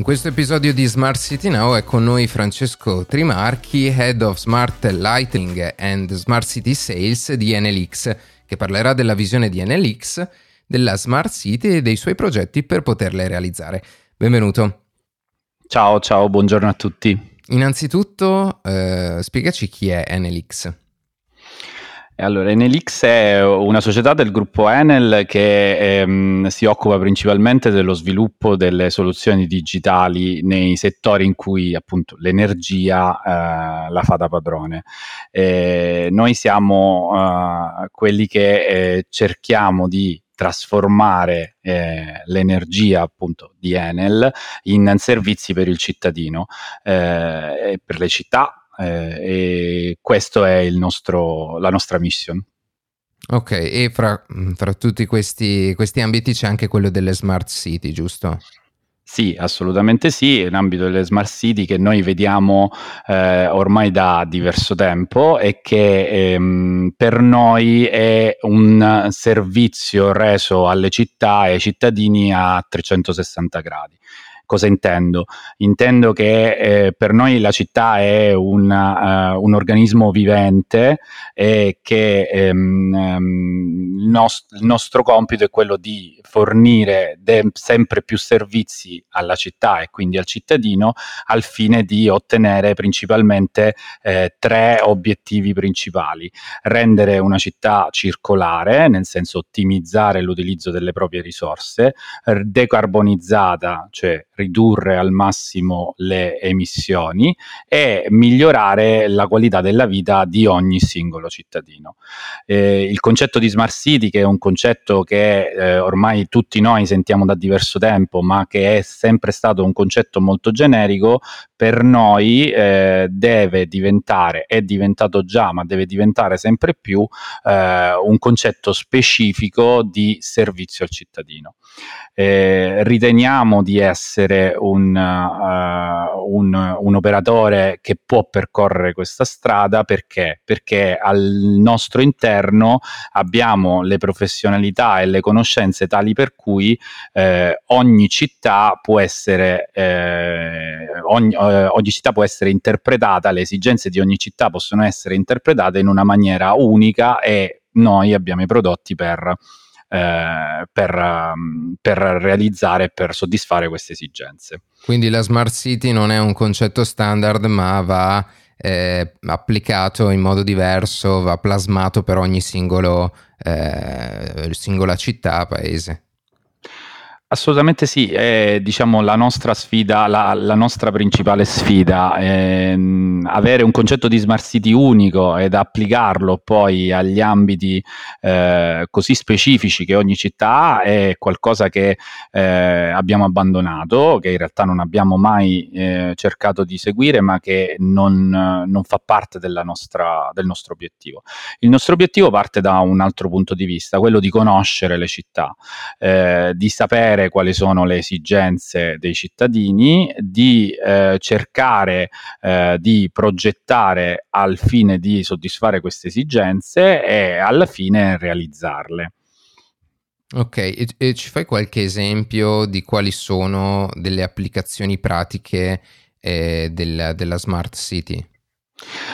In questo episodio di Smart City Now è con noi Francesco Trimarchi, Head of Smart Lighting and Smart City Sales di NLX, che parlerà della visione di NLX, della Smart City e dei suoi progetti per poterle realizzare. Benvenuto. Ciao, ciao, buongiorno a tutti. Innanzitutto, eh, spiegaci chi è NLX. Allora, Enelix è una società del gruppo Enel che ehm, si occupa principalmente dello sviluppo delle soluzioni digitali nei settori in cui appunto l'energia eh, la fa da padrone. Eh, noi siamo eh, quelli che eh, cerchiamo di trasformare eh, l'energia appunto di Enel in servizi per il cittadino, eh, per le città e questo è nostro, la nostra mission. Ok, e fra, fra tutti questi, questi ambiti c'è anche quello delle smart city, giusto? Sì, assolutamente sì, in ambito delle smart city che noi vediamo eh, ormai da diverso tempo e che ehm, per noi è un servizio reso alle città e ai cittadini a 360 gradi. Cosa intendo? Intendo che eh, per noi la città è una, uh, un organismo vivente e che ehm, ehm, il, nost- il, nostro compito è quello di fornire de- sempre più servizi alla città e quindi al cittadino al fine di ottenere principalmente eh, tre obiettivi principali. Rendere una città circolare, nel senso ottimizzare l'utilizzo delle proprie risorse, decarbonizzata, cioè ridurre al massimo le emissioni e migliorare la qualità della vita di ogni singolo cittadino. Eh, il concetto di smart city, che è un concetto che eh, ormai tutti noi sentiamo da diverso tempo, ma che è sempre stato un concetto molto generico, per noi eh, deve diventare, è diventato già, ma deve diventare sempre più eh, un concetto specifico di servizio al cittadino. Eh, riteniamo di essere un, uh, un, un, operatore che può percorrere questa strada perché? Perché al nostro interno abbiamo le professionalità e le conoscenze tali per cui eh, ogni città può essere eh, ogni, eh, ogni città può essere interpretata, le esigenze di ogni città possono essere interpretate in una maniera unica e noi abbiamo i prodotti per eh, per, um, per realizzare e per soddisfare queste esigenze. Quindi la smart city non è un concetto standard, ma va eh, applicato in modo diverso, va plasmato per ogni singolo, eh, singola città, paese. Assolutamente sì, è diciamo la nostra sfida, la, la nostra principale sfida, è, ehm, avere un concetto di smart city unico ed applicarlo poi agli ambiti eh, così specifici che ogni città ha è qualcosa che eh, abbiamo abbandonato, che in realtà non abbiamo mai eh, cercato di seguire, ma che non, non fa parte nostra, del nostro obiettivo. Il nostro obiettivo parte da un altro punto di vista, quello di conoscere le città, eh, di sapere sapere quali sono le esigenze dei cittadini, di eh, cercare eh, di progettare al fine di soddisfare queste esigenze e alla fine realizzarle. Ok, e, e ci fai qualche esempio di quali sono delle applicazioni pratiche eh, del, della Smart City?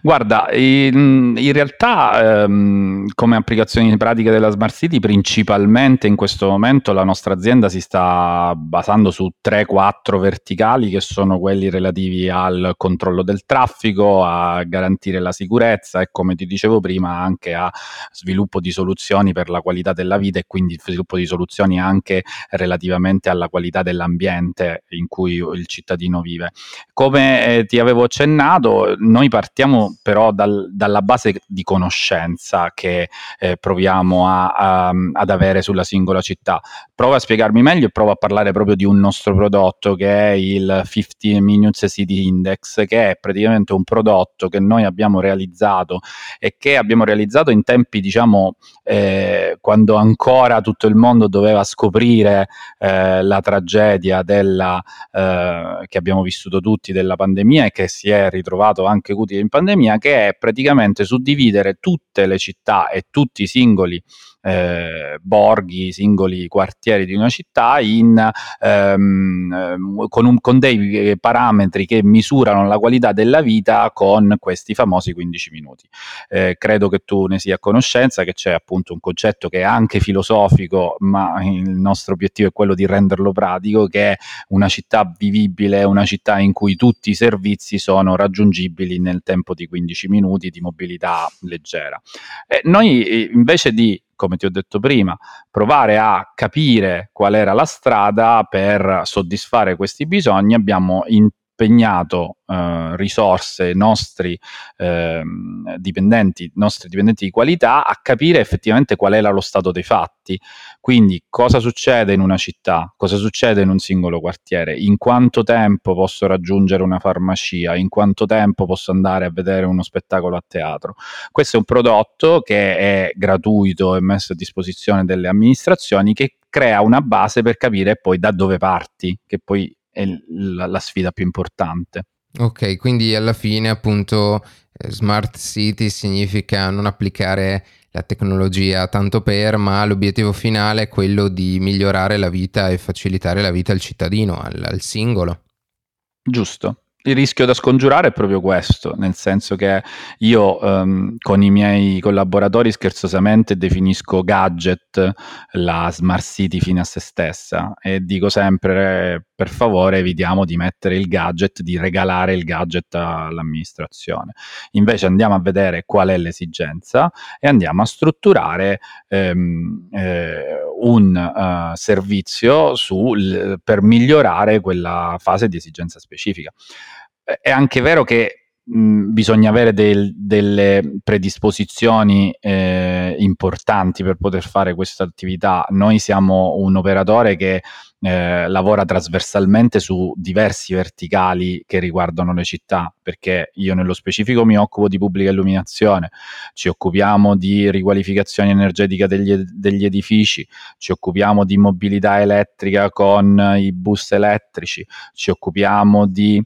Guarda, in, in realtà ehm, come applicazioni pratiche della Smart City principalmente in questo momento la nostra azienda si sta basando su 3-4 verticali che sono quelli relativi al controllo del traffico, a garantire la sicurezza e come ti dicevo prima anche a sviluppo di soluzioni per la qualità della vita e quindi sviluppo di soluzioni anche relativamente alla qualità dell'ambiente in cui il cittadino vive. Come eh, ti avevo accennato, noi partiamo partiamo però dal, dalla base di conoscenza che eh, proviamo a, a, ad avere sulla singola città. Provo a spiegarmi meglio e provo a parlare proprio di un nostro prodotto che è il 50 Minutes City Index, che è praticamente un prodotto che noi abbiamo realizzato e che abbiamo realizzato in tempi, diciamo, eh, quando ancora tutto il mondo doveva scoprire eh, la tragedia della, eh, che abbiamo vissuto tutti della pandemia e che si è ritrovato anche utile in pandemia, che è praticamente suddividere tutte le città e tutti i singoli eh, borghi, singoli quartieri di una città in, ehm, ehm con, un, con, dei parametri che misurano la qualità della vita con questi famosi 15 minuti. Eh, credo che tu ne sia a conoscenza, che c'è appunto un concetto che è anche filosofico, ma il nostro obiettivo è quello di renderlo pratico, che è una città vivibile, una città in cui tutti i servizi sono raggiungibili nel tempo di 15 minuti di mobilità leggera. E noi invece di come ti ho detto prima, provare a capire qual era la strada per soddisfare questi bisogni, abbiamo in, impegnato eh, risorse nostri eh, dipendenti, nostri dipendenti di qualità a capire effettivamente qual era lo stato dei fatti. Quindi cosa succede in una città, cosa succede in un singolo quartiere, in quanto tempo posso raggiungere una farmacia, in quanto tempo posso andare a vedere uno spettacolo a teatro. Questo è un prodotto che è gratuito e messo a disposizione delle amministrazioni che crea una base per capire poi da dove parti, che poi è la, la sfida più importante. Ok, quindi alla fine appunto eh, smart city significa non applicare la tecnologia tanto per, ma l'obiettivo finale è quello di migliorare la vita e facilitare la vita al cittadino, al, al singolo. Giusto, il rischio da scongiurare è proprio questo, nel senso che io um, con i miei collaboratori scherzosamente definisco gadget la smart city fino a se stessa e dico sempre per favore evitiamo di mettere il gadget, di regalare il gadget all'amministrazione. Invece andiamo a vedere qual è l'esigenza e andiamo a strutturare um, eh, un uh, servizio sul, per migliorare quella fase di esigenza specifica è anche vero che bisogna avere del, delle predisposizioni eh, importanti per poter fare questa attività. Noi siamo un operatore che eh, lavora trasversalmente su diversi verticali che riguardano le città, perché io nello specifico mi occupo di pubblica illuminazione, ci occupiamo di riqualificazione energetica degli, degli edifici, ci occupiamo di mobilità elettrica con i bus elettrici, ci occupiamo di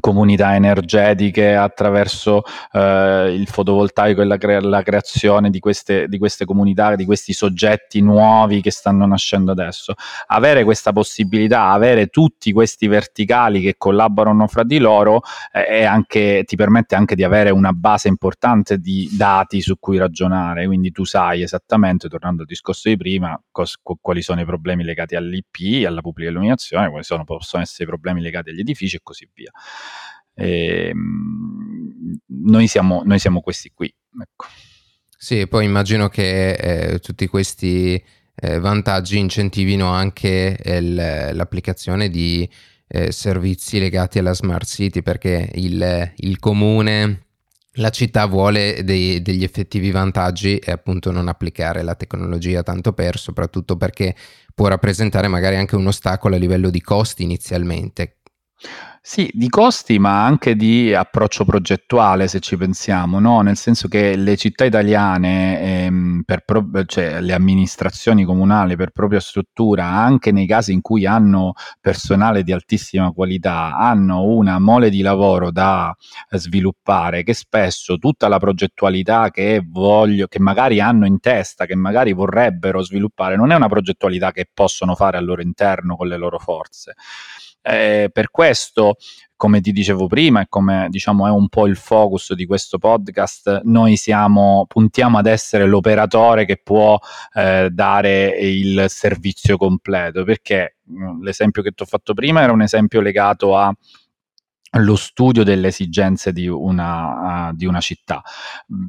comunità energetiche attraverso eh, il fotovoltaico e la, cre- la creazione di queste, di queste, comunità, di questi soggetti nuovi che stanno nascendo adesso. Avere questa possibilità, avere tutti questi verticali che collaborano fra di loro eh, anche, ti permette anche di avere una base importante di dati su cui ragionare, quindi tu sai esattamente, tornando al discorso di prima, cos- quali sono i problemi legati all'IP, alla pubblica illuminazione, quali sono, possono essere i problemi legati agli edifici e così via. E, ehm, noi, siamo, noi siamo questi qui. Ecco. Sì, poi immagino che eh, tutti questi eh, vantaggi incentivino anche il, l'applicazione di eh, servizi legati alla smart city perché il, il comune, la città vuole dei, degli effettivi vantaggi e appunto non applicare la tecnologia tanto per, soprattutto perché può rappresentare magari anche un ostacolo a livello di costi inizialmente. Sì, di costi, ma anche di approccio progettuale, se ci pensiamo, no? Nel senso che le città italiane, ehm, pro- cioè le amministrazioni comunali per propria struttura, anche nei casi in cui hanno personale di altissima qualità, hanno una mole di lavoro da sviluppare che spesso tutta la progettualità che voglio, che magari hanno in testa, che magari vorrebbero sviluppare, non è una progettualità che possono fare al loro interno con le loro forze. Eh, per questo, come ti dicevo prima e come diciamo è un po' il focus di questo podcast, noi siamo, puntiamo ad essere l'operatore che può eh, dare il servizio completo, perché mh, l'esempio che ti ho fatto prima era un esempio legato a lo studio delle esigenze di una, uh, di una, città.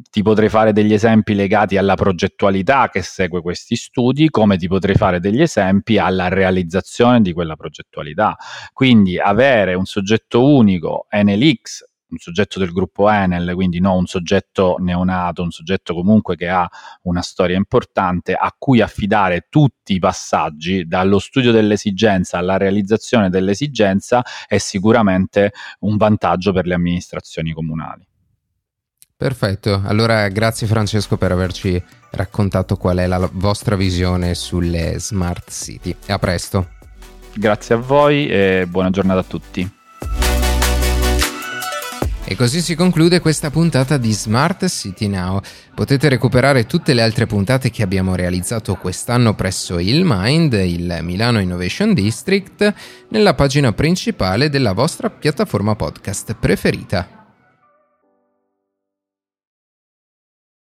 Ti potrei fare degli esempi legati alla progettualità che segue questi studi, come ti potrei fare degli esempi alla realizzazione di quella progettualità. Quindi avere un soggetto unico NLX un soggetto del gruppo Enel, quindi non un soggetto neonato, un soggetto comunque che ha una storia importante a cui affidare tutti i passaggi dallo studio dell'esigenza alla realizzazione dell'esigenza è sicuramente un vantaggio per le amministrazioni comunali. Perfetto, allora grazie Francesco per averci raccontato qual è la vostra visione sulle smart city. A presto. Grazie a voi e buona giornata a tutti. E così si conclude questa puntata di Smart City Now. Potete recuperare tutte le altre puntate che abbiamo realizzato quest'anno presso il Mind, il Milano Innovation District, nella pagina principale della vostra piattaforma podcast preferita.